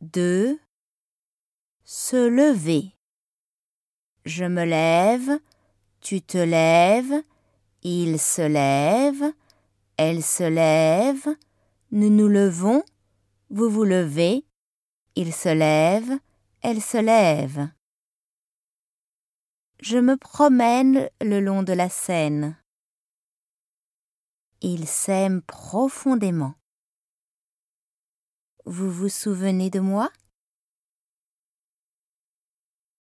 2. Se lever. Je me lève, tu te lèves, il se lève, elle se lève, nous nous levons, vous vous levez, il se lève, elle se lève. Je me promène le long de la Seine. Ils s'aiment profondément. Vous vous souvenez de moi?